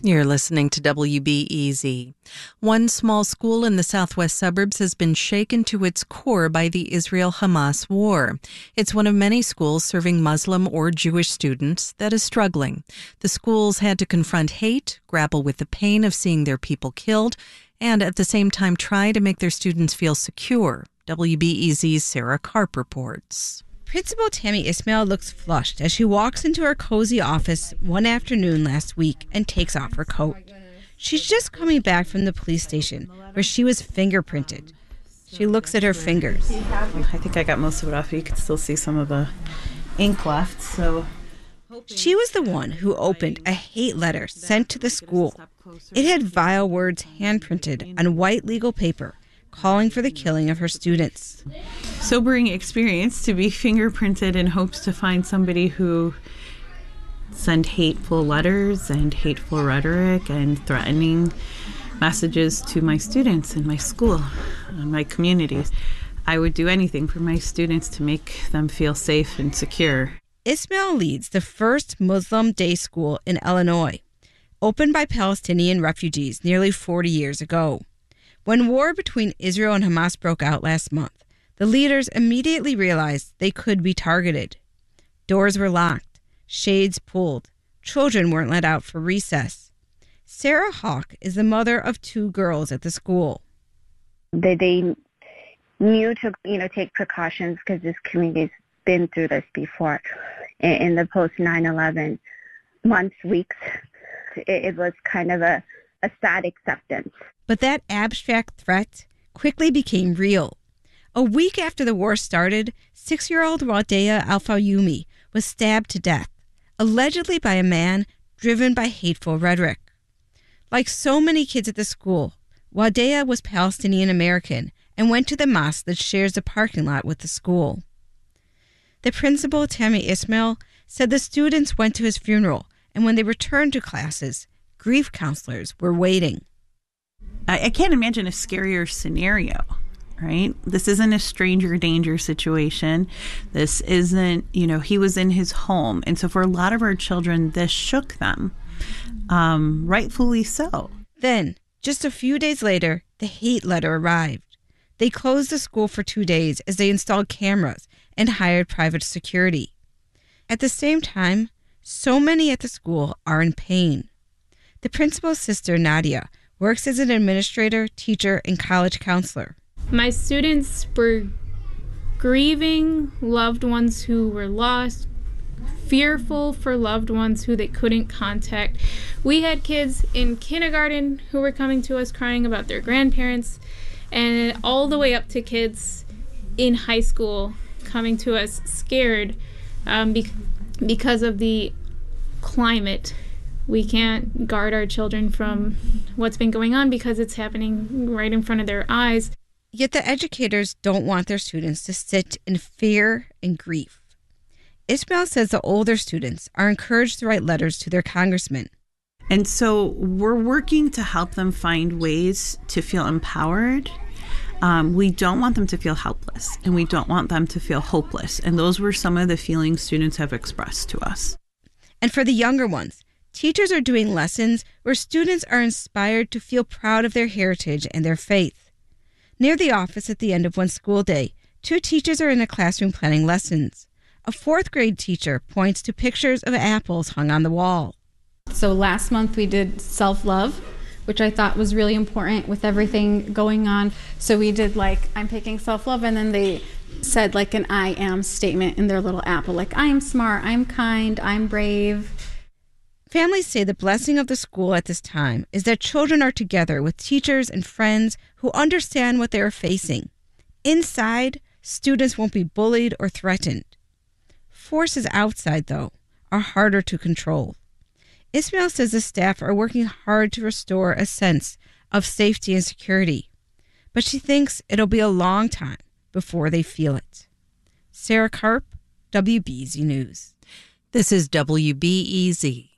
You're listening to WBEZ. One small school in the southwest suburbs has been shaken to its core by the Israel Hamas war. It's one of many schools serving Muslim or Jewish students that is struggling. The schools had to confront hate, grapple with the pain of seeing their people killed, and at the same time try to make their students feel secure. WBEZ's Sarah Karp reports. Principal Tammy Ismail looks flushed as she walks into her cozy office one afternoon last week and takes off her coat. She's just coming back from the police station where she was fingerprinted. She looks at her fingers. I think I got most of it off. But you can still see some of the ink left. So she was the one who opened a hate letter sent to the school. It had vile words handprinted on white legal paper calling for the killing of her students. Sobering experience to be fingerprinted in hopes to find somebody who sent hateful letters and hateful rhetoric and threatening messages to my students in my school and my communities. I would do anything for my students to make them feel safe and secure. Ismail leads the first Muslim day school in Illinois, opened by Palestinian refugees nearly 40 years ago. When war between Israel and Hamas broke out last month, the leaders immediately realized they could be targeted. Doors were locked, shades pulled, children weren't let out for recess. Sarah Hawk is the mother of two girls at the school. They, they knew to you know take precautions because this community's been through this before. In, the post 9/11 months, weeks, it, it was kind of a, a sad acceptance. But that abstract threat quickly became real. A week after the war started, six year old Wadea Al-Fayoume was stabbed to death, allegedly by a man driven by hateful rhetoric. Like so many kids at the school, Wadea was Palestinian American and went to the mosque that shares a parking lot with the school. The principal, Tammy Ismail, said the students went to his funeral, and when they returned to classes, grief counselors were waiting. I, I can't imagine a scarier scenario right? This isn't a stranger danger situation. This isn't, you know, he was in his home. And so for a lot of our children, this shook them, um, rightfully so. Then, just a few days later, the hate letter arrived. They closed the school for two days as they installed cameras and hired private security. At the same time, so many at the school are in pain. The principal's sister, Nadia, works as an administrator, teacher, and college counselor. My students were grieving loved ones who were lost, fearful for loved ones who they couldn't contact. We had kids in kindergarten who were coming to us crying about their grandparents, and all the way up to kids in high school coming to us scared um, be- because of the climate we can't guard our children from what's been going on because it's happening right in front of their eyes. Yet the educators don't want their students to sit in fear and grief. Ismail says the older students are encouraged to write letters to their congressman. And so we're working to help them find ways to feel empowered. Um, we don't want them to feel helpless and we don't want them to feel hopeless. And those were some of the feelings students have expressed to us. And for the younger ones, teachers are doing lessons where students are inspired to feel proud of their heritage and their faith. Near the office at the end of one school day, two teachers are in a classroom planning lessons. A fourth grade teacher points to pictures of apples hung on the wall. So last month we did self love, which I thought was really important with everything going on. So we did like, I'm picking self love, and then they said like an I am statement in their little apple, like, I am smart, I'm kind, I'm brave. Families say the blessing of the school at this time is that children are together with teachers and friends who understand what they are facing. Inside, students won't be bullied or threatened. Forces outside, though, are harder to control. Ismail says the staff are working hard to restore a sense of safety and security, but she thinks it'll be a long time before they feel it. Sarah Karp, WBEZ News. This is WBEZ.